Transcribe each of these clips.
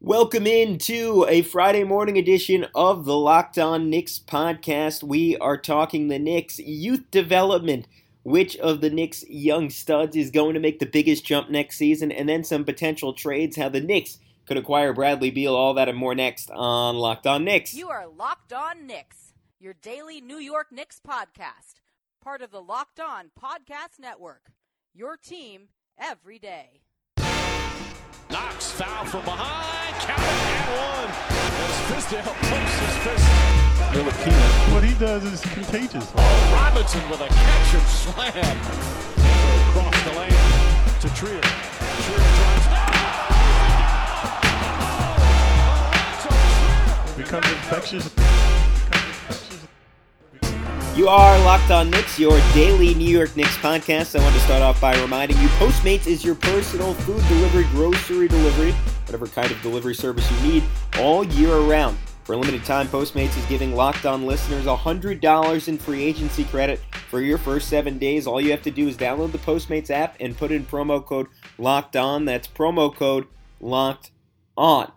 Welcome into a Friday morning edition of the Locked On Knicks podcast. We are talking the Knicks youth development. Which of the Knicks young studs is going to make the biggest jump next season? And then some potential trades, how the Knicks could acquire Bradley Beal. All that and more next on Locked On Knicks. You are Locked On Knicks, your daily New York Knicks podcast, part of the Locked On Podcast Network. Your team every day. Knox foul from behind. Count and one. As Fizdale pumps his fist. What he does is contagious. Oh, Robinson with a catch and slam. Across the lane to Trier. Trier drives. Oh, oh, Becomes infectious. You are Locked On Knicks, your daily New York Knicks podcast. I want to start off by reminding you Postmates is your personal food delivery, grocery delivery, whatever kind of delivery service you need all year around. For a limited time, Postmates is giving Locked On listeners $100 in free agency credit for your first seven days. All you have to do is download the Postmates app and put in promo code Locked On. That's promo code Locked On.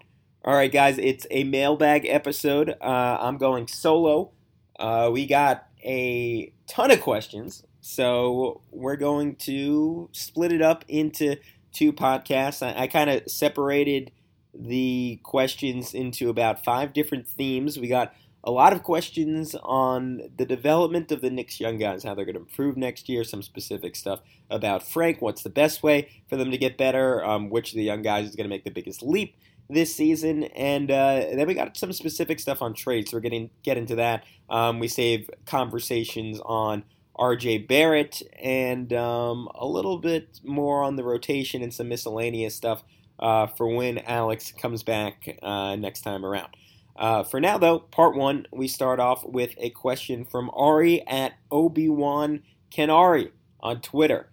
All right, guys, it's a mailbag episode. Uh, I'm going solo. Uh, we got a ton of questions. So we're going to split it up into two podcasts. I, I kind of separated the questions into about five different themes. We got a lot of questions on the development of the Knicks young guys, how they're going to improve next year, some specific stuff about Frank, what's the best way for them to get better, um, which of the young guys is going to make the biggest leap this season, and uh, then we got some specific stuff on trades. So we're getting get into that. Um, we save conversations on R.J. Barrett and um, a little bit more on the rotation and some miscellaneous stuff uh, for when Alex comes back uh, next time around. Uh, for now, though, part one, we start off with a question from Ari at Obi Wan Kenari on Twitter.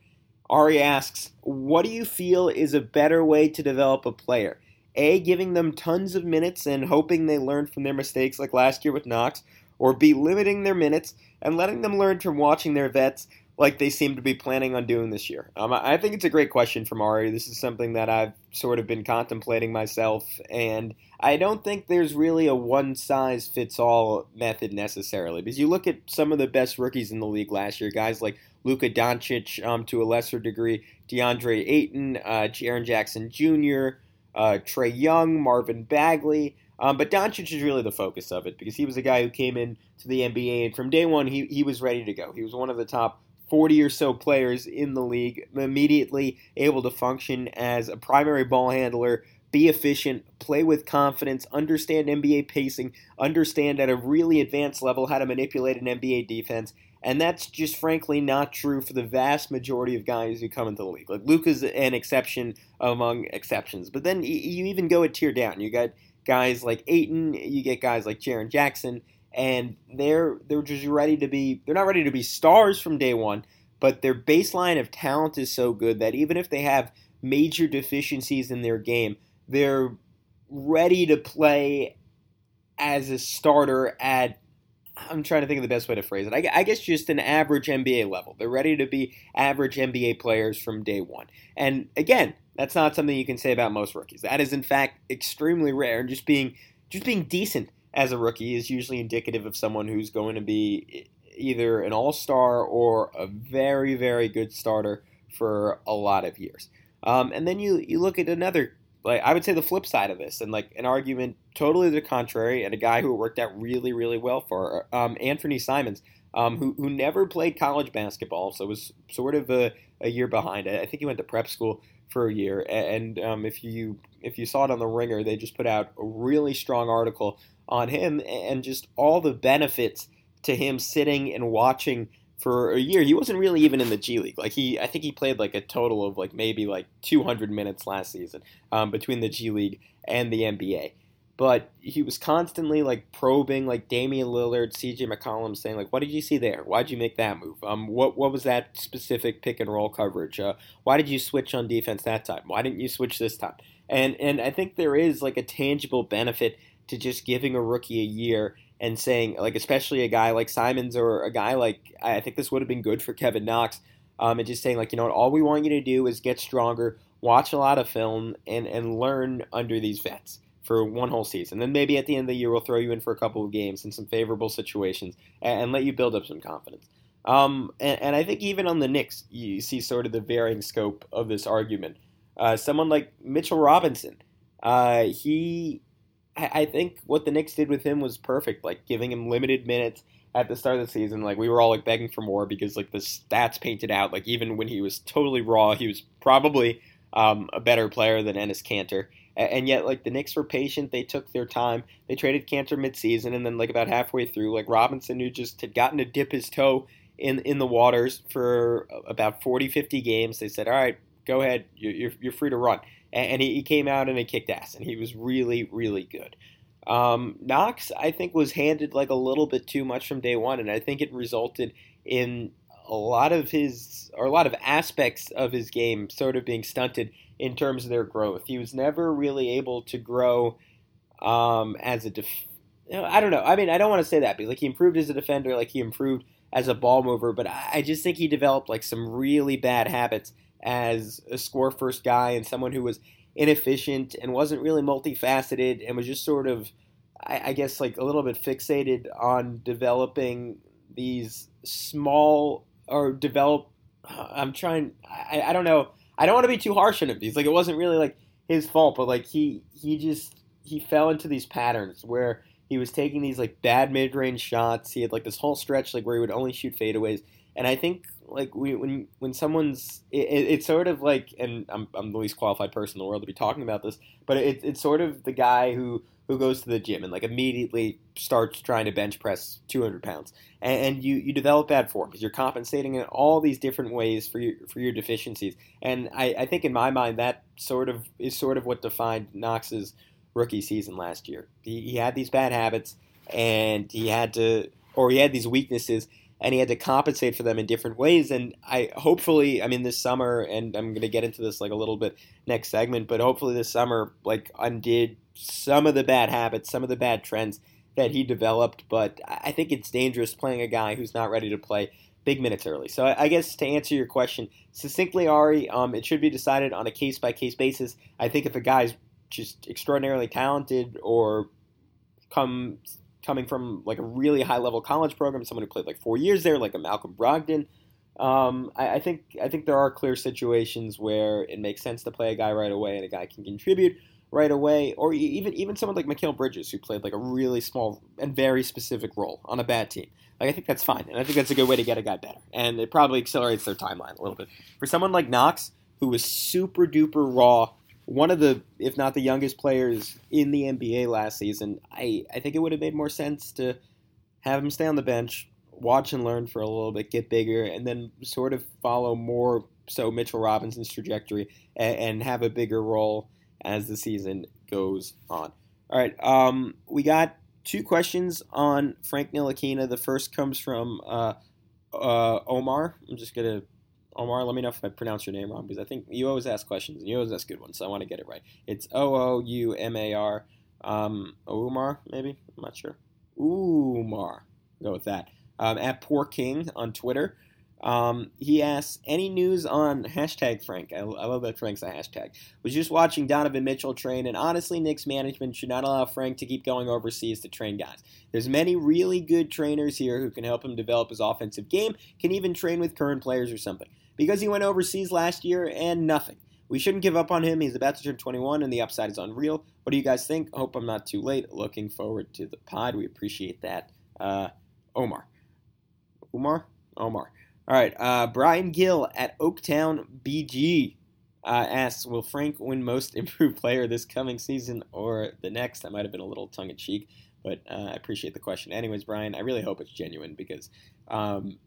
Ari asks, "What do you feel is a better way to develop a player?" A, giving them tons of minutes and hoping they learn from their mistakes like last year with Knox, or B, limiting their minutes and letting them learn from watching their vets like they seem to be planning on doing this year? Um, I think it's a great question from Ari. This is something that I've sort of been contemplating myself, and I don't think there's really a one size fits all method necessarily. Because you look at some of the best rookies in the league last year, guys like Luka Doncic um, to a lesser degree, DeAndre Ayton, uh, Jaren Jackson Jr., uh, Trae Young, Marvin Bagley. Um, but Doncic is really the focus of it because he was a guy who came in to the NBA and from day one he, he was ready to go. He was one of the top 40 or so players in the league, immediately able to function as a primary ball handler, be efficient, play with confidence, understand NBA pacing, understand at a really advanced level how to manipulate an NBA defense. And that's just frankly not true for the vast majority of guys who come into the league. Like Luka's an exception among exceptions. But then you even go a tier down. You got guys like Ayton, you get guys like Jaren Jackson, and they're they're just ready to be they're not ready to be stars from day one, but their baseline of talent is so good that even if they have major deficiencies in their game, they're ready to play as a starter at I'm trying to think of the best way to phrase it. I, I, guess just an average NBA level. They're ready to be average NBA players from day one. And again, that's not something you can say about most rookies. That is in fact extremely rare. And just being just being decent as a rookie is usually indicative of someone who's going to be either an all-star or a very very good starter for a lot of years. Um, and then you you look at another like I would say the flip side of this, and like an argument totally the contrary, and a guy who worked out really, really well for um, Anthony Simons, um, who who never played college basketball, so was sort of a, a year behind. I think he went to prep school for a year, and um, if you if you saw it on the Ringer, they just put out a really strong article on him and just all the benefits to him sitting and watching for a year. He wasn't really even in the G League. Like he, I think he played like a total of like maybe like 200 minutes last season um, between the G League and the NBA. But he was constantly like probing like Damian Lillard, CJ McCollum, saying like, "What did you see there? Why'd you make that move? Um, what what was that specific pick and roll coverage? Uh, why did you switch on defense that time? Why didn't you switch this time?" And and I think there is like a tangible benefit to just giving a rookie a year and saying, like, especially a guy like Simons or a guy like, I think this would have been good for Kevin Knox, um, and just saying, like, you know what, all we want you to do is get stronger, watch a lot of film, and, and learn under these vets for one whole season. Then maybe at the end of the year, we'll throw you in for a couple of games in some favorable situations and, and let you build up some confidence. Um, and, and, I think even on the Knicks, you see sort of the varying scope of this argument. Uh, someone like Mitchell Robinson, uh, he, I think what the Knicks did with him was perfect, like giving him limited minutes at the start of the season. Like we were all like begging for more because like the stats painted out, like even when he was totally raw, he was probably um, a better player than Enes Kanter. And yet, like the Knicks were patient. They took their time. They traded Kanter midseason, and then like about halfway through, like Robinson, who just had gotten to dip his toe in in the waters for about 40, 50 games, they said, "All right, go ahead. You're you're free to run." And he, came out and he kicked ass, and he was really, really good. Um, Knox, I think, was handed like a little bit too much from day one, and I think it resulted in a lot of his or a lot of aspects of his game sort of being stunted in terms of their growth. He was never really able to grow um, as a def- I don't know. I mean, I don't want to say that because like he improved as a defender, like he improved as a ball mover, but I just think he developed like some really bad habits as a score first guy and someone who was inefficient and wasn't really multifaceted and was just sort of, I, I guess, like a little bit fixated on developing these small or develop. I'm trying. I, I don't know. I don't want to be too harsh on him because like it wasn't really like his fault, but like he he just he fell into these patterns where he was taking these like bad mid range shots. He had like this whole stretch like where he would only shoot fadeaways, and I think like when when someone's it, it's sort of like and I'm I'm the least qualified person in the world to be talking about this, but it, it's sort of the guy who who goes to the gym and like immediately starts trying to bench press 200 pounds, and, and you you develop bad form because you're compensating in all these different ways for your for your deficiencies, and I, I think in my mind that sort of is sort of what defined Knox's rookie season last year. He, he had these bad habits, and he had to or he had these weaknesses and he had to compensate for them in different ways. And I hopefully, I mean, this summer, and I'm going to get into this like a little bit next segment, but hopefully this summer, like undid some of the bad habits, some of the bad trends that he developed. But I think it's dangerous playing a guy who's not ready to play big minutes early. So I guess to answer your question succinctly, Ari, um, it should be decided on a case by case basis. I think if a guy's just extraordinarily talented or comes coming from like a really high level college program, someone who played like four years there, like a Malcolm Brogdon. Um, I, I, think I think there are clear situations where it makes sense to play a guy right away and a guy can contribute right away, or even even someone like Mikal Bridges who played like a really small and very specific role on a bad team. Like I think that's fine, and I think that's a good way to get a guy better, and it probably accelerates their timeline a little bit. For someone like Knox, who was super duper raw one of the, if not the youngest players in the NBA last season, I, I think it would have made more sense to have him stay on the bench, watch and learn for a little bit, get bigger, and then sort of follow more so Mitchell Robinson's trajectory and, and have a bigger role as the season goes on. All right, um, we got two questions on Frank Ntilikina. The first comes from uh, uh, Omar. I'm just gonna Omar, let me know if I pronounce your name wrong because I think you always ask questions and you always ask good ones, so I want to get it right. It's O O U M A R. Um, Umar, maybe? I'm not sure. Umar. Go with that. Um, at Poor King on Twitter. Um, he asks, any news on hashtag Frank? I, I, love that Frank's a hashtag. Was just watching Donovan Mitchell train, and honestly, Knicks management should not allow Frank to keep going overseas to train guys. There's many really good trainers here who can help him develop his offensive game, can even train with current players or something because he went overseas last year and nothing. We shouldn't give up on him. He's about to turn 21 and the upside is unreal. What do you guys think? Hope I'm not too late. Looking forward to the pod. We appreciate that. Uh, Omar. Omar? Omar. All right. Uh, Brian Gill at Oaktown BG uh, asks Will Frank win most improved player this coming season or the next? That might have been a little tongue in cheek, but uh, I appreciate the question. Anyways, Brian, I really hope it's genuine because um,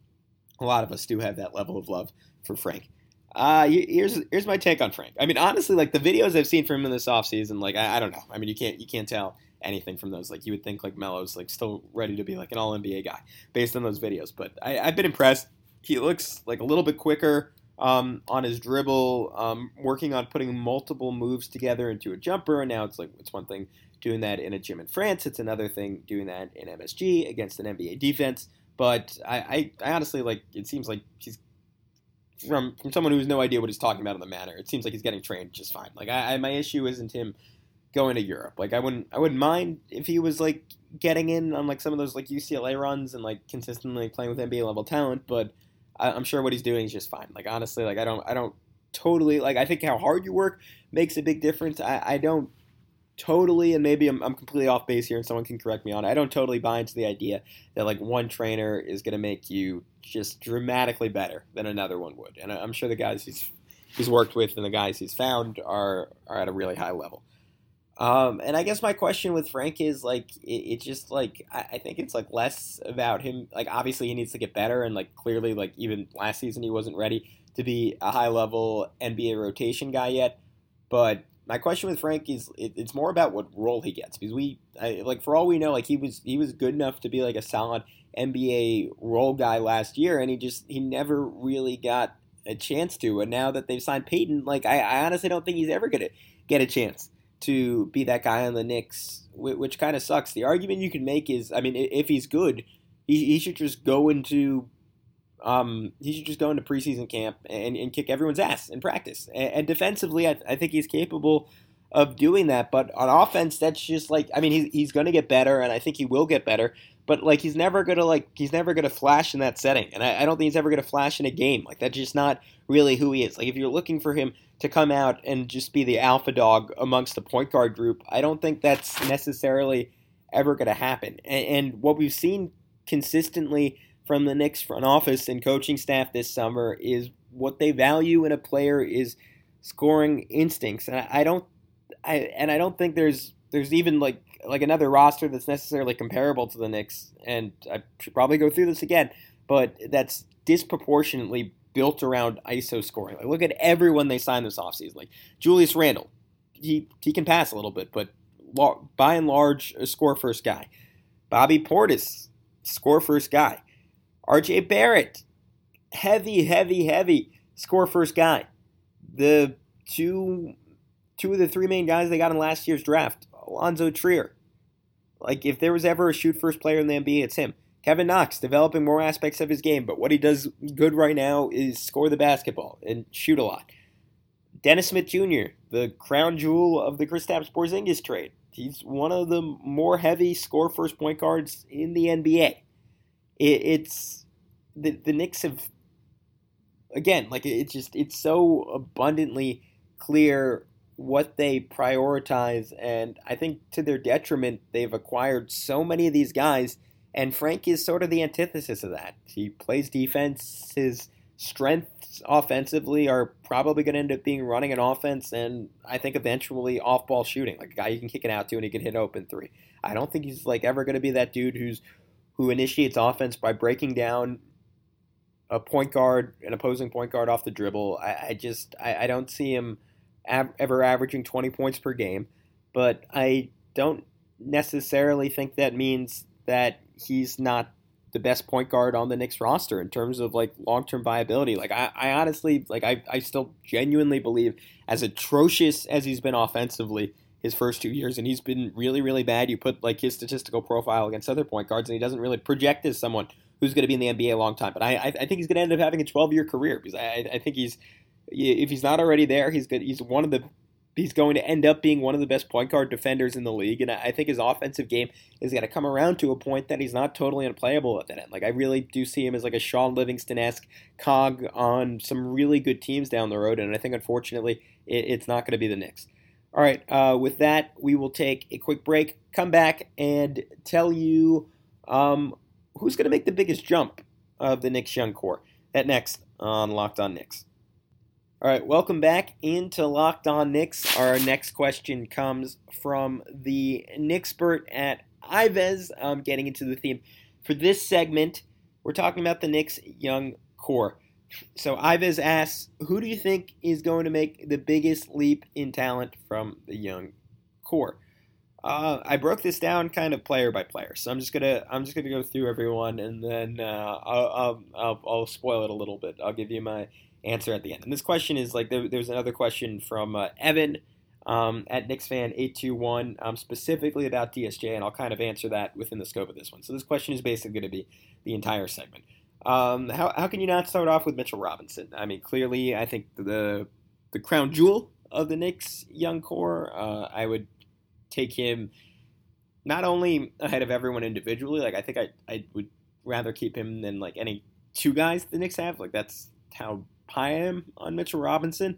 a lot of us do have that level of love for Frank. Uh, here's here's my take on Frank. I mean, honestly, like the videos I've seen from him in this offseason, like I, I don't know. I mean, you can't you can't tell anything from those. Like you would think like Melo's like still ready to be like an All NBA guy based on those videos. But I, have been impressed. He looks like a little bit quicker um, on his dribble, um, working on putting multiple moves together into a jumper. And now it's like it's one thing doing that in a gym in France. It's another thing doing that in MSG against an NBA defense. But I, I, I honestly like. It seems like he's from from someone who has no idea what he's talking about in the manner. It seems like he's getting trained just fine. Like I, I my issue isn't him going to Europe. Like I wouldn't I wouldn't mind if he was like getting in on like some of those like UCLA runs and like consistently playing with NBA level talent, but I, I'm sure what he's doing is just fine. Like honestly, like I don't I don't totally like I think how hard you work makes a big difference. I, I don't totally and maybe I'm, I'm completely off base here and someone can correct me on it. I don't totally buy into the idea that like one trainer is going to make you just dramatically better than another one would. And I'm sure the guys he's he's worked with and the guys he's found are are at a really high level. Um, and I guess my question with Frank is like, it, it just like I, I, think it's like less about him. Like obviously he needs to get better, and like clearly like even last season he wasn't ready to be a high level NBA rotation guy yet. But my question with Frank is it, it's more about what role he gets because we I, like for all we know like he was he was good enough to be like a solid NBA role guy last year, and he just he never really got a chance to. And now that they've signed Payton, like I, I honestly don't think he's ever gonna get a chance to be that guy on the Knicks, which, which kind of sucks. The argument you can make is, I mean, if he's good, he, he should just go into um, he should just go into preseason camp and, and kick everyone's ass in practice. And, and defensively, I, I, think he's capable of doing that. But on offense, that's just like I mean, he's he's going to get better, and I think he will get better. But like, he's never gonna like he's never gonna flash in that setting, and I, I don't think he's ever gonna flash in a game. Like that's just not really who he is. Like if you're looking for him to come out and just be the alpha dog amongst the point guard group, I don't think that's necessarily ever to happen. And, and, what we've seen consistently from the Knicks front office and coaching staff this summer is what they value in a player is scoring instincts. And I, don't, I and I don't think there's there's even like like another roster that's necessarily comparable to the Knicks. And I should probably go through this again, but that's disproportionately built around ISO scoring. Like look at everyone they signed this offseason. Like Julius Randle, he he can pass a little bit, but by and large, a score first guy. Bobby Portis, score first guy. RJ Barrett, heavy, heavy, heavy score first guy. The two two of the three main guys they got in last year's draft, Alonzo Trier. Like if there was ever a shoot first player in the NBA, it's him. Kevin Knox developing more aspects of his game, but what he does good right now is score the basketball and shoot a lot. Dennis Smith Jr., the crown jewel of the Kristaps Porzingis trade. He's one of the more heavy score first point guards in the NBA. It, it's the the Knicks have again like it's just it's so abundantly clear what they prioritize, and I think to their detriment, they've acquired so many of these guys and Frank is sort of the antithesis of that. He plays defense. His strengths offensively are probably going to end up being running an offense and I think eventually off ball shooting, like a guy you can kick it out to and he can hit open three. I don't think he's like ever going to be that dude who's who initiates offense by breaking down a point guard, an opposing point guard off the dribble. I, I just I, I, don't see him av- ever averaging 20 points per game, but I don't necessarily think that means that he's not the best point guard on the Knicks roster in terms of like long term viability. Like I, I honestly like I, I still genuinely believe as atrocious as he's been offensively his first two years, and he's been really, really bad. You put like his statistical profile against other point guards, and he doesn't really project as someone who's going to be in the NBA a long time. But I, I, think he's going to end up having a 12 year career because I, I think he's if he's not already there, he's good. He's one of the he's going to end up being one of the best point guard defenders in the league. And I think his offensive game is going to come around to a point that he's not totally unplayable at that end. Like I really do see him as like a Shaun Livingston esque cog on some really good teams down the road. And I think unfortunately it's not going to be the Knicks. All right, uh, with that, we will take a quick break, come back, and tell you um, who's going to make the biggest jump of the Knicks young core. That next on Locked On Knicks. All right, welcome back into Locked On Knicks. Our next question comes from the Knicksbert at Ives. I'm getting into the theme for this segment. We're talking about the Knicks young core. So Ives asks, who do you think is going to make the biggest leap in talent from the young core? Uh, I broke this down kind of player by player, so I'm just gonna I'm just gonna go through everyone, and then uh, I'll, I'll, I'll spoil it a little bit. I'll give you my answer at the end. And this question is like there, there's another question from uh, Evan um, at KnicksFan821 um, specifically about DSJ, and I'll kind of answer that within the scope of this one. So this question is basically going to be the entire segment. Um, how, how can you not start off with Mitchell Robinson? I mean, clearly, I think the the crown jewel of the Knicks young core. Uh, I would take him not only ahead of everyone individually. Like I think I I would rather keep him than like any two guys the Knicks have. Like that's how high I am on Mitchell Robinson.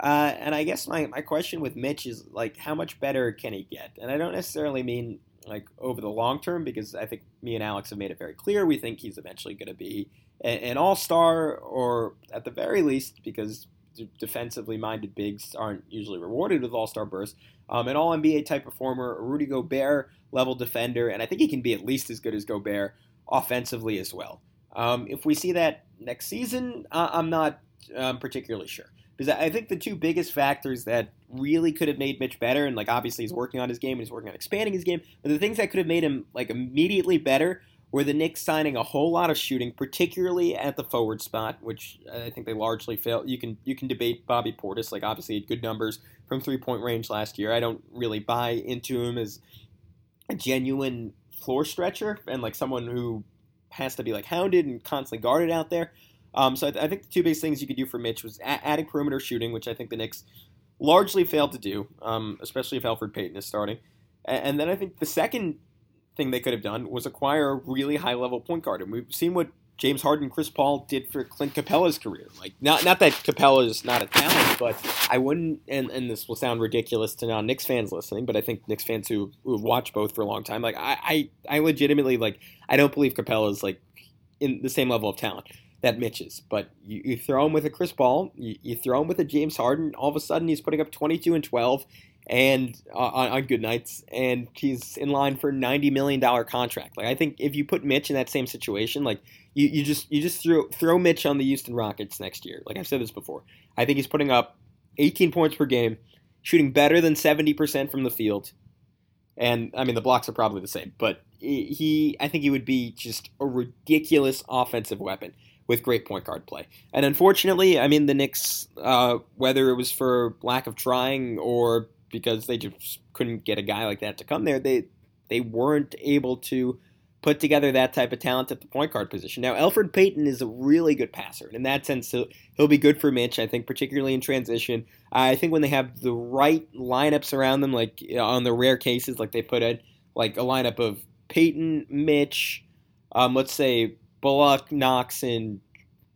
Uh, and I guess my, my question with Mitch is like, how much better can he get? And I don't necessarily mean like over the long term because I think me and Alex have made it very clear we think he's eventually going to be an all star or at the very least because defensively minded bigs aren't usually rewarded with all star bursts. Um, an all NBA type performer, a Rudy Gobert level defender, and I think he can be at least as good as Gobert offensively as well. Um, if we see that next season, I'm not um, particularly sure. Because I think the two biggest factors that really could have made Mitch better, and like obviously he's working on his game and he's working on expanding his game, but the things that could have made him like immediately better were the Knicks signing a whole lot of shooting, particularly at the forward spot, which I think they largely failed. You can you can debate Bobby Portis, like obviously had good numbers from three point range last year. I don't really buy into him as a genuine floor stretcher and like someone who has to be like hounded and constantly guarded out there. Um, so I, th- I, think the two biggest things you could do for Mitch was a- adding perimeter shooting, which I think the Knicks largely failed to do, um, especially if Elfrid Payton is starting. And, and then I think the second thing they could have done was acquire a really high level point guard. And we've seen what James Harden, Chris Paul did for Clint Capela's career. Like not not that is not a talent, but I wouldn't. And, and this will sound ridiculous to non Knicks fans listening, but I think Knicks fans who who have watched both for a long time, like I I, I legitimately like I don't believe Capela is like in the same level of talent that Mitch is. But you, you throw him with a Chris Paul, you, you, throw him with a James Harden, all of a sudden he's putting up 22 and 12 and uh, on, on, good nights, and he's in line for a $90 million contract. Like I think if you put Mitch in that same situation, like you, you just you just throw throw Mitch on the Houston Rockets next year. Like I've said this before, I think he's putting up 18 points per game, shooting better than 70% from the field. And I mean the blocks are probably the same, but he I think he would be just a ridiculous offensive weapon with great point guard play. And unfortunately, I mean, the Knicks, uh, whether it was for lack of trying or because they just couldn't get a guy like that to come there, they they weren't able to put together that type of talent at the point guard position. Now, Elfrid Payton is a really good passer, and in that sense, he'll, he'll be good for Mitch. I think, particularly in transition. I think when they have the right lineups around them, like on the rare cases, like they put it, like a lineup of Payton, Mitch, um, let's say Bullock, Knox, and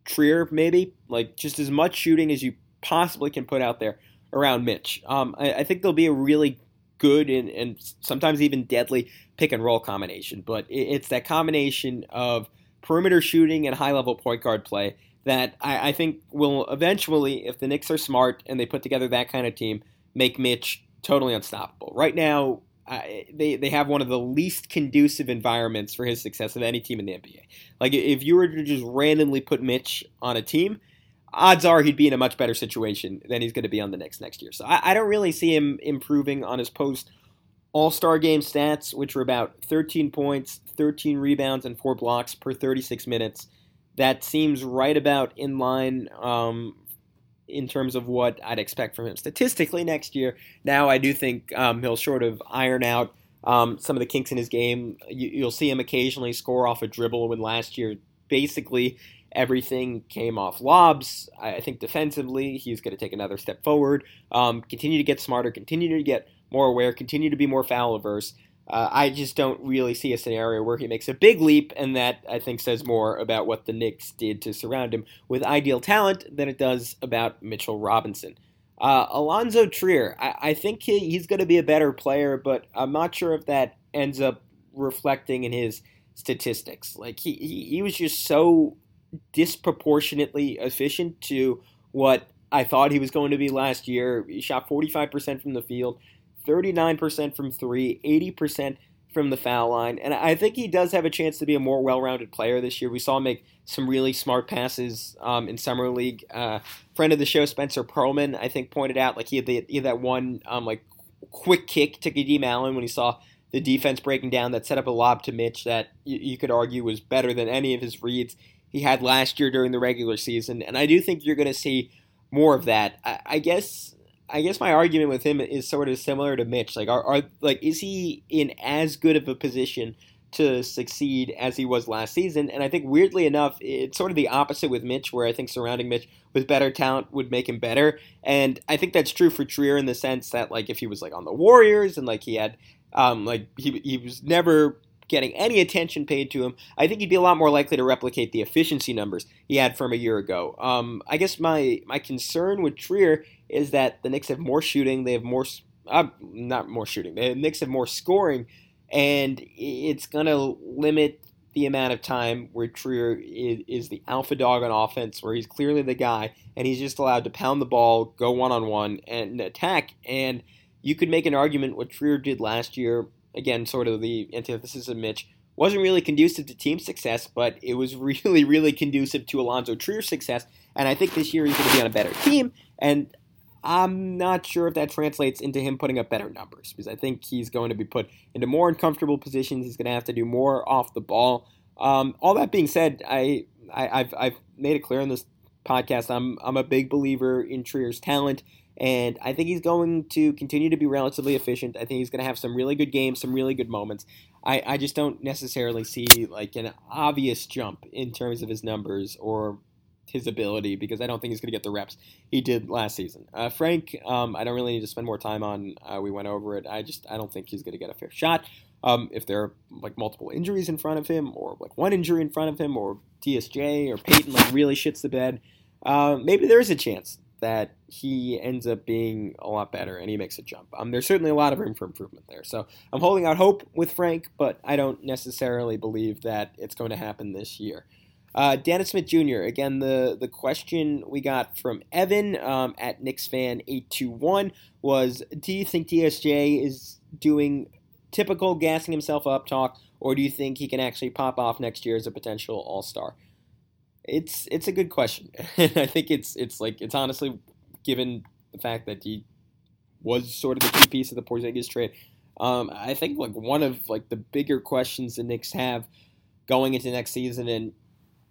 Trier, maybe like just as much shooting as you possibly can put out there around Mitch. Um, I, I, think there'll be a really good and, and, sometimes even deadly pick and roll combination, but it, it's that combination of perimeter shooting and high level point guard play that I, I think will eventually, if the Knicks are smart and they put together that kind of team, make Mitch totally unstoppable. Right now, they they have one of the least conducive environments for his success of any team in the NBA. Like if you were to just randomly put Mitch on a team, odds are he'd be in a much better situation than he's going to be on the Knicks next year. So I, I don't really see him improving on his post All Star game stats, which were about 13 points, 13 rebounds, and four blocks per 36 minutes. That seems right about in line um, in terms of what I'd expect from him statistically next year. Now, I do think um, he'll sort of iron out um, some of the kinks in his game. You, will see him occasionally score off a dribble when last year basically everything came off lobs. I think defensively, he's going to take another step forward, um, continue to get smarter, continue to get more aware, continue to be more foul averse. Uh, I just don't really see a scenario where he makes a big leap, and that I think says more about what the Knicks did to surround him with ideal talent than it does about Mitchell Robinson. Uh, Alonzo Trier, I, I think he, he's going to be a better player, but I'm not sure if that ends up reflecting in his statistics. Like he, he, he was just so disproportionately efficient to what I thought he was going to be last year. He shot 45% from the field, 39% from three, 80% from the foul line. And I think he does have a chance to be a more well rounded player this year. We saw him make some really smart passes um, in Summer League. Uh, friend of the show, Spencer Pearlman, I think, pointed out like he had, the, he had that one um, like quick kick to Kadeem Allen when he saw the defense breaking down that set up a lob to Mitch that you, you could argue was better than any of his reads he had last year during the regular season. And I do think you're going to see more of that. I, I guess I guess my argument with him is sort of similar to Mitch. Like, are, are like is he in as good of a position to succeed as he was last season. And I think weirdly enough, it's sort of the opposite with Mitch, where I think surrounding Mitch with better talent would make him better. And I think that's true for Trier in the sense that like if he was like on the Warriors and like he had um like he he was never getting any attention paid to him, I think he'd be a lot more likely to replicate the efficiency numbers he had from a year ago. Um, I guess my my concern with Trier is that the Knicks have more shooting, they have more uh, not more shooting, the Knicks have more scoring and it's going to limit the amount of time where Trier is, is, the alpha dog on offense, where he's clearly the guy, and he's just allowed to pound the ball, go one on one, and attack. And you could make an argument what Trier did last year, again, sort of the antithesis of Mitch, wasn't really conducive to team success, but it was really, really conducive to Alonzo Trier's success. And I think this year he's going to be on a better team. And I'm not sure if that translates into him putting up better numbers because I think he's going to be put into more uncomfortable positions. He's going to have to do more off the ball. Um, all that being said, I, I have I've made it clear in this podcast I'm I'm a big believer in Trier's talent, and I think he's going to continue to be relatively efficient. I think he's going to have some really good games, some really good moments. I, I just don't necessarily see like an obvious jump in terms of his numbers or his ability because I don't think he's going to get the reps he did last season. Uh, Frank, um, I don't really need to spend more time on. Uh, we went over it. I just I don't think he's going to get a fair shot. Um, if there are like multiple injuries in front of him, or like one injury in front of him, or DSJ or Payton like really shits the bed, uh, maybe there is a chance that he ends up being a lot better and he makes a jump. Um, there's certainly a lot of room for improvement there. So I'm holding out hope with Frank, but I don't necessarily believe that it's going to happen this year. Uh, Smith Jr. Again, the the question we got from Evan um, at KnicksFan821 was, "Do you think DSJ is doing typical gassing himself up talk, or do you think he can actually pop off next year as a potential All Star?" It's it's a good question, I think it's it's like it's honestly given the fact that he was sort of the key piece of the Porzingis trade. Um, I think like one of like the bigger questions the Knicks have going into next season, and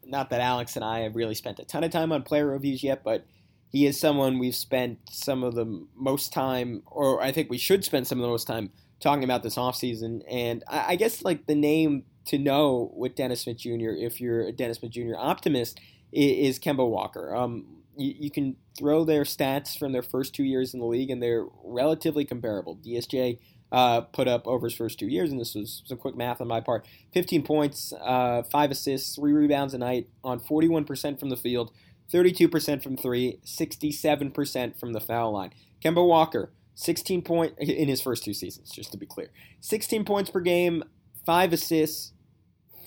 not that Alex and I have really spent a ton of time on player reviews yet, but he is someone we've spent some of the most time, or I think we should spend some of the most time talking about this offseason. And I, I guess like the name to know with Dennis Smith Jr., if you're a Dennis Smith Jr. optimist, is, is Kemba Walker. Um, you, you, can throw their stats from their first two years in the league, and they're relatively comparable. DSJ uh, put up over his first two years, and this was some quick math on my part 15 points, uh, 5 assists, 3 rebounds a night on 41% from the field, 32% from 3, 67% from the foul line. Kemba Walker, 16 point in his first two seasons, just to be clear. 16 points per game, 5 assists,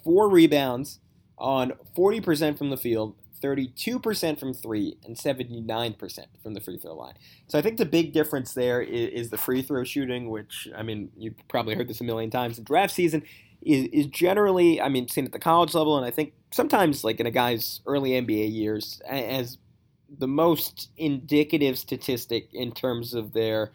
4 rebounds on 40% from the field, 32% from three and 79% from the free throw line. So I think the big difference there is, is, the free throw shooting, which, I mean, you've probably heard this a million times in draft season, is, is generally, I mean, seen at the college level, and I think sometimes, like in a guy's early NBA years, as the most indicative statistic in terms of their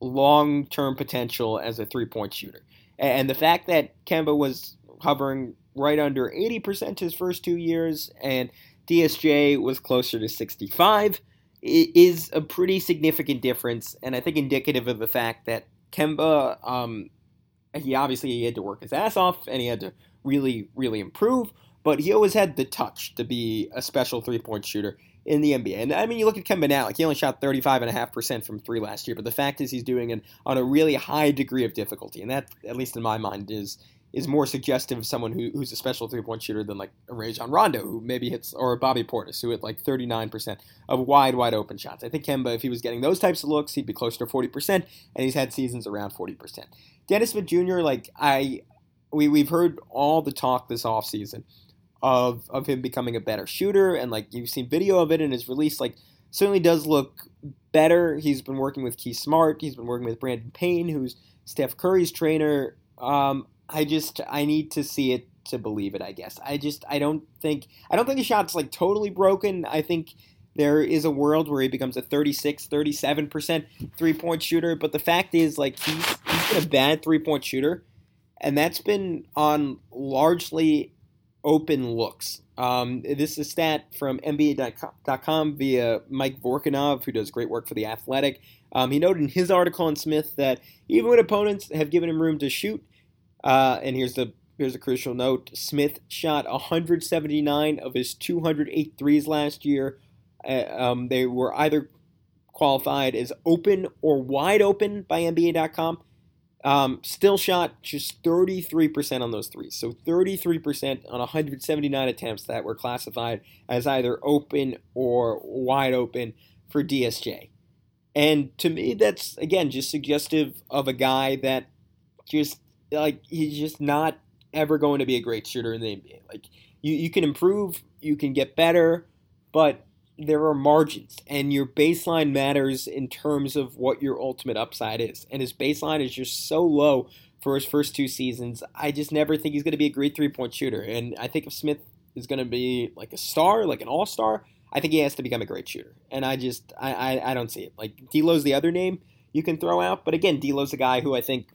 long term potential as a three point shooter. And the fact that Kemba was hovering right under 80% his first two years and DSJ was closer to 65. It is a pretty significant difference, and I think indicative of the fact that Kemba, um, he obviously he had to work his ass off, and he had to really, really improve. But he always had the touch to be a special three point shooter in the NBA. And I mean, you look at Kemba now, like he only shot 35.5% from three last year, but the fact is he's doing it on a really high degree of difficulty. And that, at least in my mind, is is more suggestive of someone who, who's a special three point shooter than like a Rajon Rondo, who maybe hits, or Bobby Portis, who hit like 39% of wide, wide open shots. I think Kemba, if he was getting those types of looks, he'd be closer to 40%, and he's had seasons around 40%. Dennis Smith Jr., like, I, we, we've heard all the talk this offseason of, of him becoming a better shooter, and like, you've seen video of it in his release, like, certainly does look better. He's been working with Keith Smart, he's been working with Brandon Payne, who's Steph Curry's trainer. Um, I just I need to see it to believe it. I guess I just I don't think I don't think the shot's like totally broken. I think there is a world where he becomes a 36 37% three point shooter but the fact is like he's, he's been a bad three point shooter and that's been on largely open looks um, this is a stat from nba.com via mike vorkunov who does great work for the athletic um, he noted in his article on smith that even when opponents have given him room to shoot uh, and here's the here's a crucial note Smith shot 179 of his 208 threes last year. Uh, um, they were either qualified as open or wide open by NBA.com. Um, still shot just 33% on those threes. So 33% on 179 attempts that were classified as either open or wide open for DSJ. And to me, that's, again, just suggestive of a guy that just, like, he's just not ever going to be a great shooter in the NBA. Like, you, you can improve, you can get better, but there are margins, and your baseline matters in terms of what your ultimate upside is. And his baseline is just so low for his first two seasons. I just never think he's going to be a great three point shooter. And I think if Smith is going to be like a star, like an all star, I think he has to become a great shooter. And I just, I, I, I don't see it. Like, D'Lo's the other name you can throw out. But again, D'Lo's a guy who I think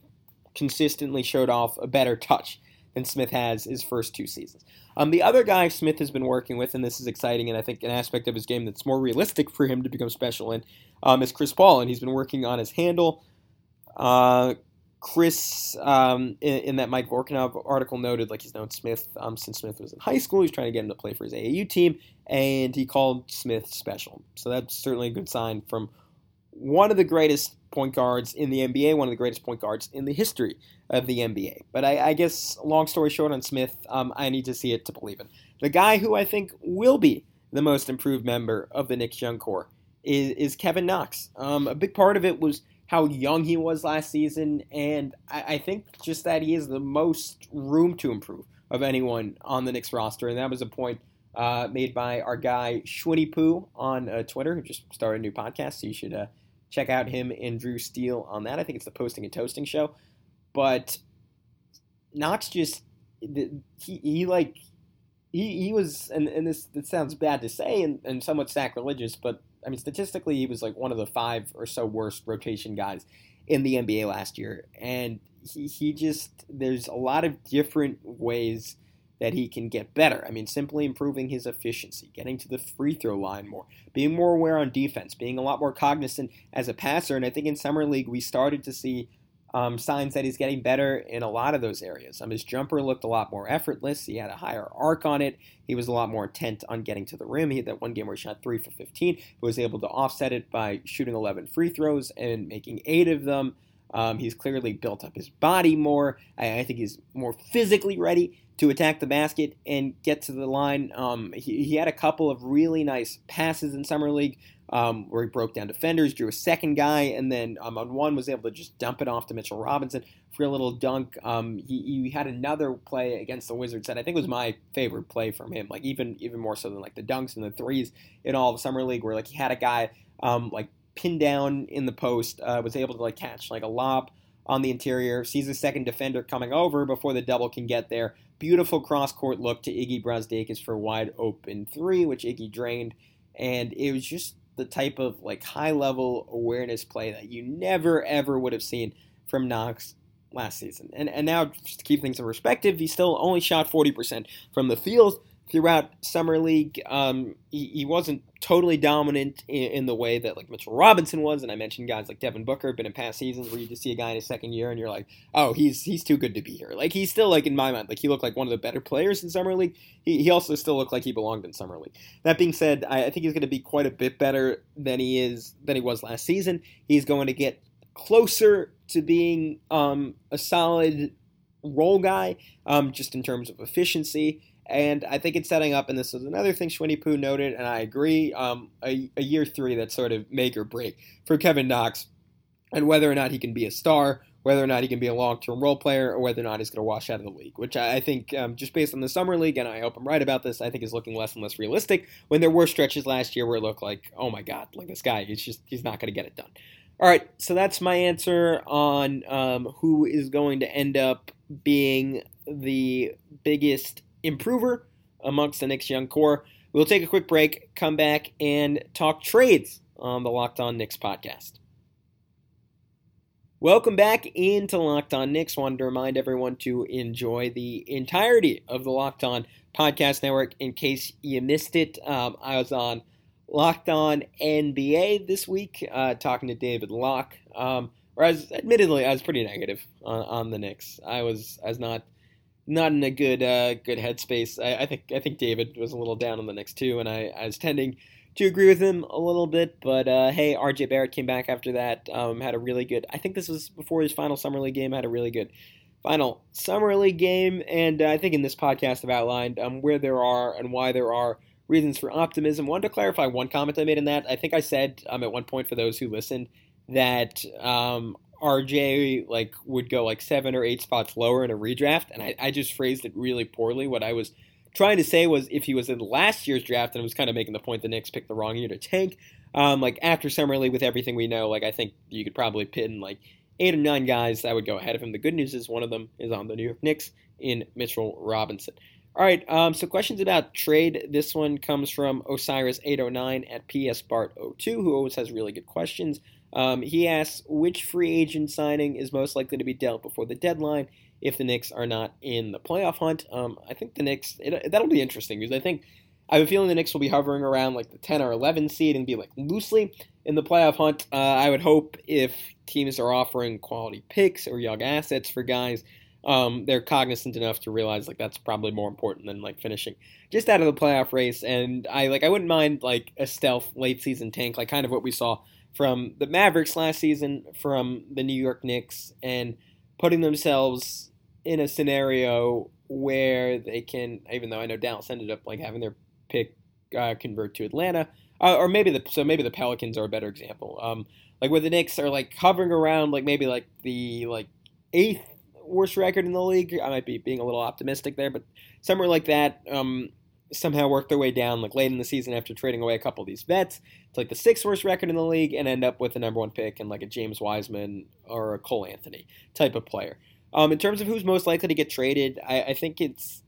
consistently showed off a better touch than Smith has his first two seasons. Um, the other guy Smith has been working with, and this is exciting, and I think an aspect of his game that's more realistic for him to become special in, um, is Chris Paul, and he's been working on his handle. Uh, Chris, um, in, in, that Mike Vorkunov article, noted like he's known Smith um, since Smith was in high school. He's trying to get him to play for his AAU team, and he called Smith special. So that's certainly a good sign from one of the greatest point guards in the NBA, one of the greatest point guards in the history of the NBA. But I, I guess, long story short on Smith, um, I need to see it to believe it. The guy who I think will be the most improved member of the Knicks young core is, is Kevin Knox. Um, a big part of it was how young he was last season, and I, I think just that he has the most room to improve of anyone on the Knicks roster, and that was a point uh, made by our guy Schwinny Poo on uh, Twitter, who just started a new podcast. So you should uh, check out him and Drew Steele on that. I think it's the Posting and Toasting show. But Knox just he he like he, he was and, and this it sounds bad to say and, and somewhat sacrilegious, but I mean statistically he was like one of the five or so worst rotation guys in the NBA last year. And he, he just there's a lot of different ways that he can get better. I mean, simply improving his efficiency, getting to the free throw line more, being more aware on defense, being a lot more cognizant as a passer. And I think in Summer League, we started to see um, signs that he's getting better in a lot of those areas. Um, his jumper looked a lot more effortless. He had a higher arc on it. He was a lot more intent on getting to the rim. He had that one game where he shot three for 15, but was able to offset it by shooting 11 free throws and making eight of them. Um, he's clearly built up his body more. I, I think he's more physically ready to attack the basket and get to the line. Um, he, he, had a couple of really nice passes in summer league um, where he broke down defenders, drew a second guy, and then um, on one was able to just dump it off to Mitchell Robinson for a little dunk. Um, he, he, had another play against the Wizards that I think was my favorite play from him, like even even more so than like the dunks and the threes in all of summer league, where like he had a guy um, like pinned down in the post, uh, was able to like catch like a lob on the interior, sees a second defender coming over before the double can get there. Beautiful cross court look to Iggy Brazdeikis for wide open three, which Iggy drained. And it was just the type of like high level awareness play that you never ever would have seen from Knox last season. And and now just to keep things in perspective, he still only shot 40% from the field throughout summer league. Um, he, he, wasn't totally dominant in, in, the way that like Mitchell Robinson was, and I mentioned guys like Devin Booker. Been in past seasons where you just see a guy in his second year and you're like, oh, he's he's too good to be here. Like he's still like in my mind, like he looked like one of the better players in summer league. He, he also still looked like he belonged in summer league. That being said, I, I think he's going to be quite a bit better than he is than he was last season. He's going to get closer to being um, a solid role guy, um, just in terms of efficiency. And I think it's setting up, and this is another thing Schwinny Poo noted, and I agree, um, a, a, year three that's sort of make or break for Kevin Knox, and whether or not he can be a star, whether or not he can be a long term role player, or whether or not he's going to wash out of the league, which I, I think, um, just based on the Summer League, and I hope I'm right about this, I think is looking less and less realistic when there were stretches last year where it looked like, oh my God, like this guy, he's just, he's not going to get it done. All right, so that's my answer on um, who is going to end up being the biggest improver amongst the Knicks young core. We'll take a quick break, come back, and talk trades on the Locked On Knicks podcast. Welcome back into Locked On Knicks. Wanted to remind everyone to enjoy the entirety of the Locked On Podcast Network in case you missed it. Um, I was on Locked On NBA this week, uh, talking to David Locke. Um, whereas, admittedly, I was pretty negative on, on the Knicks. I was, I was not not in a good uh, good headspace. I, I, think I think David was a little down on the Knicks too, and I, I was tending to agree with him a little bit. But uh, hey, RJ Barrett came back after that. Um, had a really good. I think this was before his final summer league game. Had a really good final summer league game, and uh, I think in this podcast I've outlined um, where there are and why there are reasons for optimism. Wanted to clarify one comment I made in that. I think I said um, at one point for those who listened that um, RJ like would go like seven or eight spots lower in a redraft, and I, I just phrased it really poorly. What I was trying to say was if he was in last year's draft, and I was kind of making the point the Knicks picked the wrong year to tank. Um, like after summer league, with everything we know, like I think you could probably pin like eight or nine guys that would go ahead of him. The good news is one of them is on the New York Knicks in Mitchell Robinson. All right, um, so questions about trade. This one comes from Osiris809 at PS Bart02, who always has really good questions. Um, he asks which free agent signing is most likely to be dealt before the deadline if the Knicks are not in the playoff hunt. Um, I think the Knicks it, that'll be interesting because I think I have a feeling the Knicks will be hovering around like the 10 or 11 seed and be like loosely in the playoff hunt. Uh, I would hope if teams are offering quality picks or young assets for guys, um, they're cognizant enough to realize like that's probably more important than like finishing just out of the playoff race. And I like I wouldn't mind like a stealth late season tank, like kind of what we saw from the Mavericks last season, from the New York Knicks, and putting themselves in a scenario where they can, even though I know Dallas ended up like having their pick uh, convert to Atlanta, uh, or maybe the so maybe the Pelicans are a better example. Um, like where the Knicks are like hovering around, like maybe like the like eighth worst record in the league. I might be being a little optimistic there, but somewhere like that. Um, somehow work their way down like late in the season after trading away a couple of these vets to like the sixth worst record in the league and end up with the number one pick and like a James Wiseman or a Cole Anthony type of player. Um, in terms of who's most likely to get traded, I, I think it's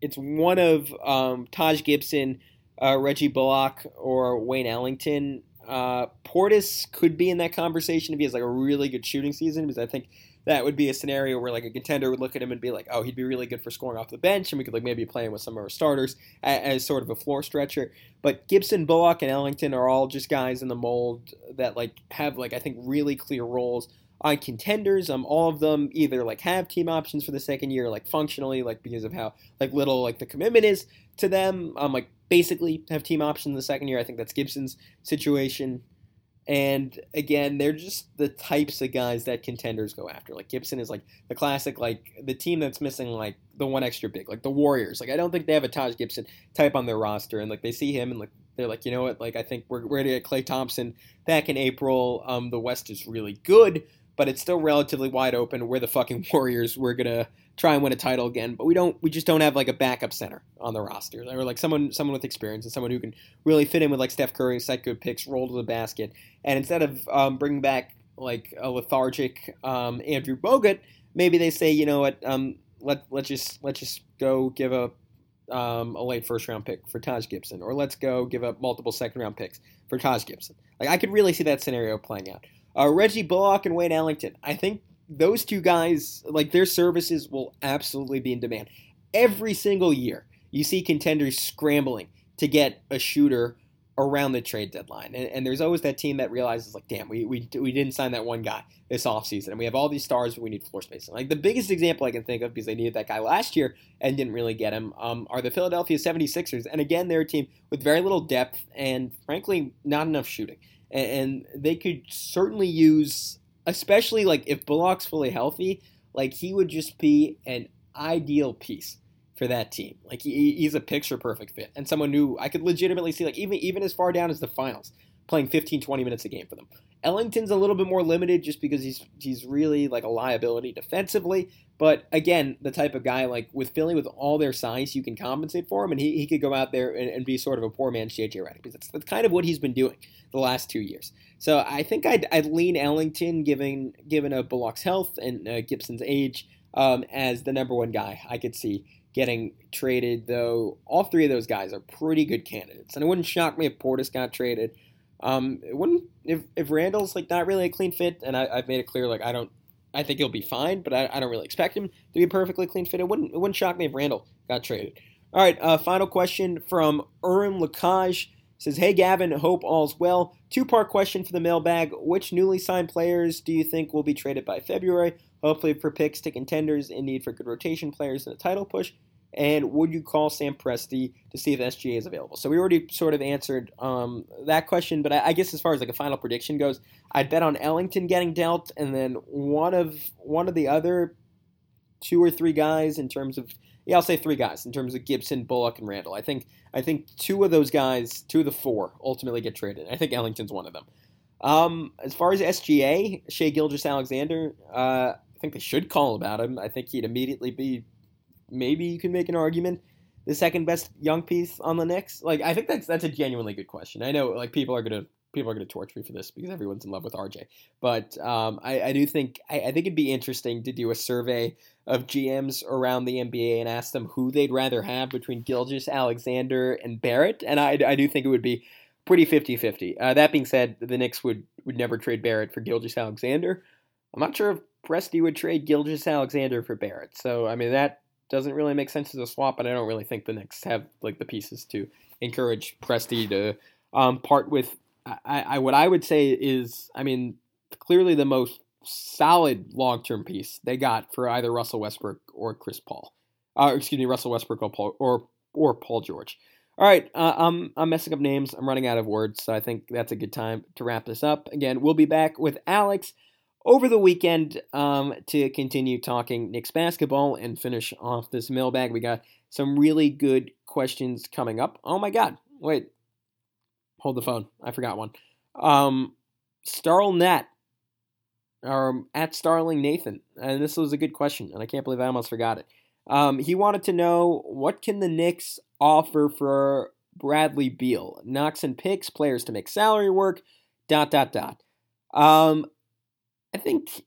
it's one of um, Taj Gibson, uh, Reggie Bullock, or Wayne Ellington. Uh, Portis could be in that conversation if he has like a really good shooting season because I think that would be a scenario where like a contender would look at him and be like, oh, he'd be really good for scoring off the bench, and we could like maybe play him with some of our starters as, as, sort of a floor stretcher. But Gibson, Bullock, and Ellington are all just guys in the mold that like have like I think really clear roles on contenders. Um, all of them either like have team options for the second year, like functionally, like because of how like little like the commitment is to them. Um, like basically have team options the second year. I think that's Gibson's situation. And again, they're just the types of guys that contenders go after. Like Gibson is like the classic, like the team that's missing like the one extra big, like the Warriors. Like I don't think they have a Taj Gibson type on their roster, and like they see him and like they're like, you know what? Like I think we're, we're gonna get Klay Thompson back in April. Um, the West is really good, but it's still relatively wide open. We're the fucking Warriors. We're gonna try and win a title again, but we don't. We just don't have like a backup center on the roster, or like someone someone with experience and someone who can really fit in with like Steph Curry, set good picks, roll to the basket. And instead of um, bringing back like a lethargic um, Andrew Bogut, maybe they say, you know what, um, let let's just let's just go give a um, a late first round pick for Taj Gibson, or let's go give up multiple second round picks for Taj Gibson. Like I could really see that scenario playing out. Uh, Reggie Bullock and Wayne Ellington. I think those two guys, like their services, will absolutely be in demand. Every single year, you see contenders scrambling to get a shooter around the trade deadline. And, and, there's always that team that realizes, like, damn, we, we, we didn't sign that one guy this offseason. And we have all these stars, but we need floor space. like, the biggest example I can think of, because they needed that guy last year and didn't really get him, um, are the Philadelphia 76ers. And again, they're a team with very little depth and, frankly, not enough shooting. And, and they could certainly use especially like if Bullock's fully healthy, like he would just be an ideal piece for that team. Like he, he's a picture perfect fit and someone who I could legitimately see like even even as far down as the finals playing 15 20 minutes a game for them. Ellington's a little bit more limited just because he's he's really like a liability defensively, but again, the type of guy like with Philly with all their size, you can compensate for him and he, he could go out there and, and be sort of a poor man's JJ Redick because that's, that's kind of what he's been doing the last 2 years. So I think I'd, I'd lean Ellington, given given a Bullock's health and uh, Gibson's age, um, as the number one guy. I could see getting traded, though. All three of those guys are pretty good candidates, and it wouldn't shock me if Portis got traded. Um, it wouldn't if if Randle's like not really a clean fit, and I, have made it clear like I don't. I think he'll be fine, but I, I, don't really expect him to be a perfectly clean fit. It wouldn't it wouldn't shock me if Randle got traded. All right, uh, final question from Urim Lakaj. Says, hey Gavin, hope all's well. Two part question for the mailbag. Which newly signed players do you think will be traded by February? hopefully for picks to contenders in need for good rotation players in a title push? And would you call Sam Presti to see if SGA is available? So we already sort of answered um, that question, but I, I, guess as far as like a final prediction goes, I'd bet on Ellington getting dealt, and then one of one of the other two or three guys in terms of yeah, I'll say three guys in terms of Gibson, Bullock, and Randle. I think I think two of those guys, two of the four, ultimately get traded. I think Ellington's one of them. Um, as far as SGA, Shai Gilgeous-Alexander, uh, I think they should call about him. I think he'd immediately be maybe you can make an argument the second best young piece on the Knicks. Like I think that's that's a genuinely good question. I know like people are gonna people are gonna torch me for this because everyone's in love with RJ, but um, I, I do think I, I think it'd be interesting to do a survey of GMs around the NBA and ask them who they'd rather have between Gilgeous, Alexander, and Barrett, and I, I do think it would be pretty 50-50. Uh, that being said, the Knicks would would never trade Barrett for Gilgeous Alexander. I'm not sure if Presti would trade Gilgeous Alexander for Barrett. So I mean that doesn't really make sense as a swap, but I don't really think the Knicks have like the pieces to encourage Presti to um, part with. I, I what I would say is, I mean, clearly the most solid long term piece they got for either Russell Westbrook or Chris Paul. Uh, excuse me, Russell Westbrook or Paul, or, or Paul George. All right, uh, I'm I'm messing up names. I'm running out of words, so I think that's a good time to wrap this up. Again, we'll be back with Alex over the weekend um, to continue talking Knicks basketball and finish off this mailbag. We got some really good questions coming up. Oh my God! Wait, hold the phone. I forgot one. Um, Starlnet or at Starling Nathan, and this was a good question, and I can't believe I almost forgot it. Um, he wanted to know what can the Knicks offer for Bradley Beal, Knox and picks, players to make salary work, dot dot dot. Um, I think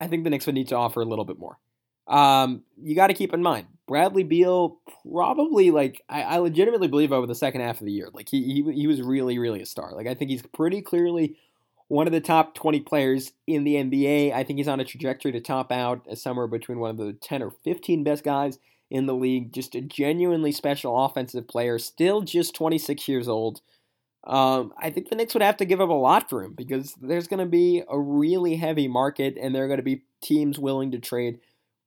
I think the Knicks would need to offer a little bit more. Um, you got to keep in mind Bradley Beal probably like I, I, legitimately believe over the second half of the year, like he, he he was really really a star. Like I think he's pretty clearly one of the top 20 players in the NBA. I think he's on a trajectory to top out as somewhere between one of the 10 or 15 best guys in the league. Just a genuinely special offensive player, still just 26 years old. Um, I think the Knicks would have to give up a lot for him because there's going to be a really heavy market and there are going to be teams willing to trade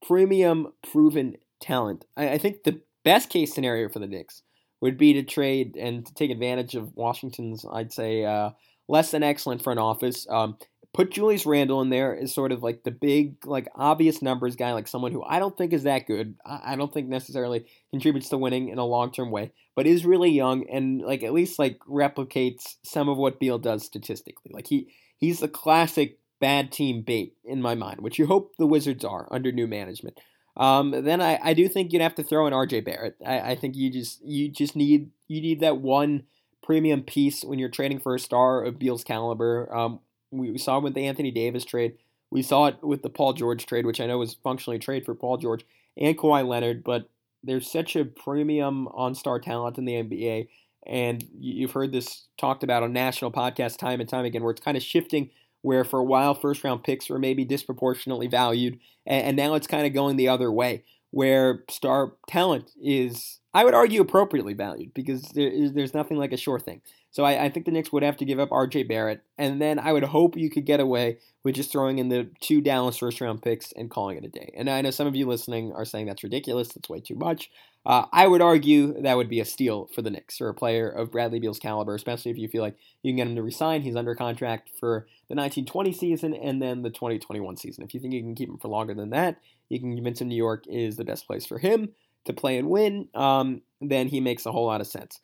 premium proven talent. I, I think the best case scenario for the Knicks would be to trade and to take advantage of Washington's, I'd say, uh, less than excellent front office. Um, put Julius Randle in there as sort of like the big, like obvious numbers guy, like someone who I don't think is that good. I don't think necessarily contributes to winning in a long term way, but is really young and like at least like replicates some of what Beal does statistically. Like he he's the classic bad team bait in my mind, which you hope the Wizards are under new management. Um, then I, I do think you'd have to throw in RJ Barrett. I, I think you just you just need you need that one premium piece when you're trading for a star of Beal's caliber. Um, we, saw it with the Anthony Davis trade. We saw it with the Paul George trade, which I know was functionally a trade for Paul George and Kawhi Leonard, but there's such a premium on star talent in the NBA. And you've heard this talked about on national podcasts time and time again, where it's kind of shifting where for a while first round picks were maybe disproportionately valued, and, now it's kind of going the other way, where star talent is I would argue appropriately valued because there's nothing like a sure thing. So I, I, think the Knicks would have to give up R.J. Barrett, and then I would hope you could get away with just throwing in the two Dallas first round picks and calling it a day. And I know some of you listening are saying that's ridiculous. That's way too much. Uh, I would argue that would be a steal for the Knicks or a player of Bradley Beal's caliber, especially if you feel like you can get him to resign. He's under contract for the 1920 season and then the 2021 season. If you think you can keep him for longer than that, you can convince him New York is the best place for him to play and win, um, then he makes a whole lot of sense.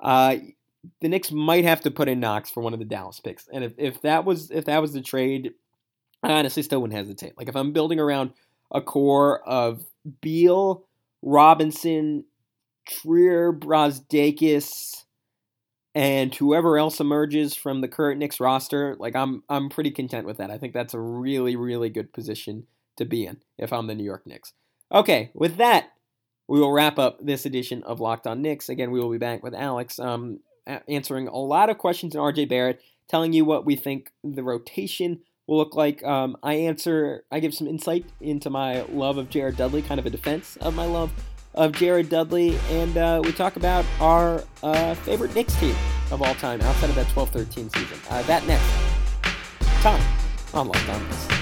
Uh, the Knicks might have to put in Knox for one of the Dallas picks, and if, if that was if that was the trade, I honestly still wouldn't hesitate. Like if I'm building around a core of Beal, Robinson, Trier, Brazdeikis, and whoever else emerges from the current Knicks roster, like I'm I'm pretty content with that. I think that's a really really good position to be in if I'm the New York Knicks. Okay, with that, we will wrap up this edition of Locked On Knicks. Again, we will be back with Alex um, answering a lot of questions on RJ Barrett, telling you what we think the rotation will look like. Um, I answer, I give some insight into my love of Jared Dudley, kind of a defense of my love of Jared Dudley, and uh, we talk about our uh, favorite Knicks team of all time outside of that 12 13 season. Uh, that next time on Locked On Knicks.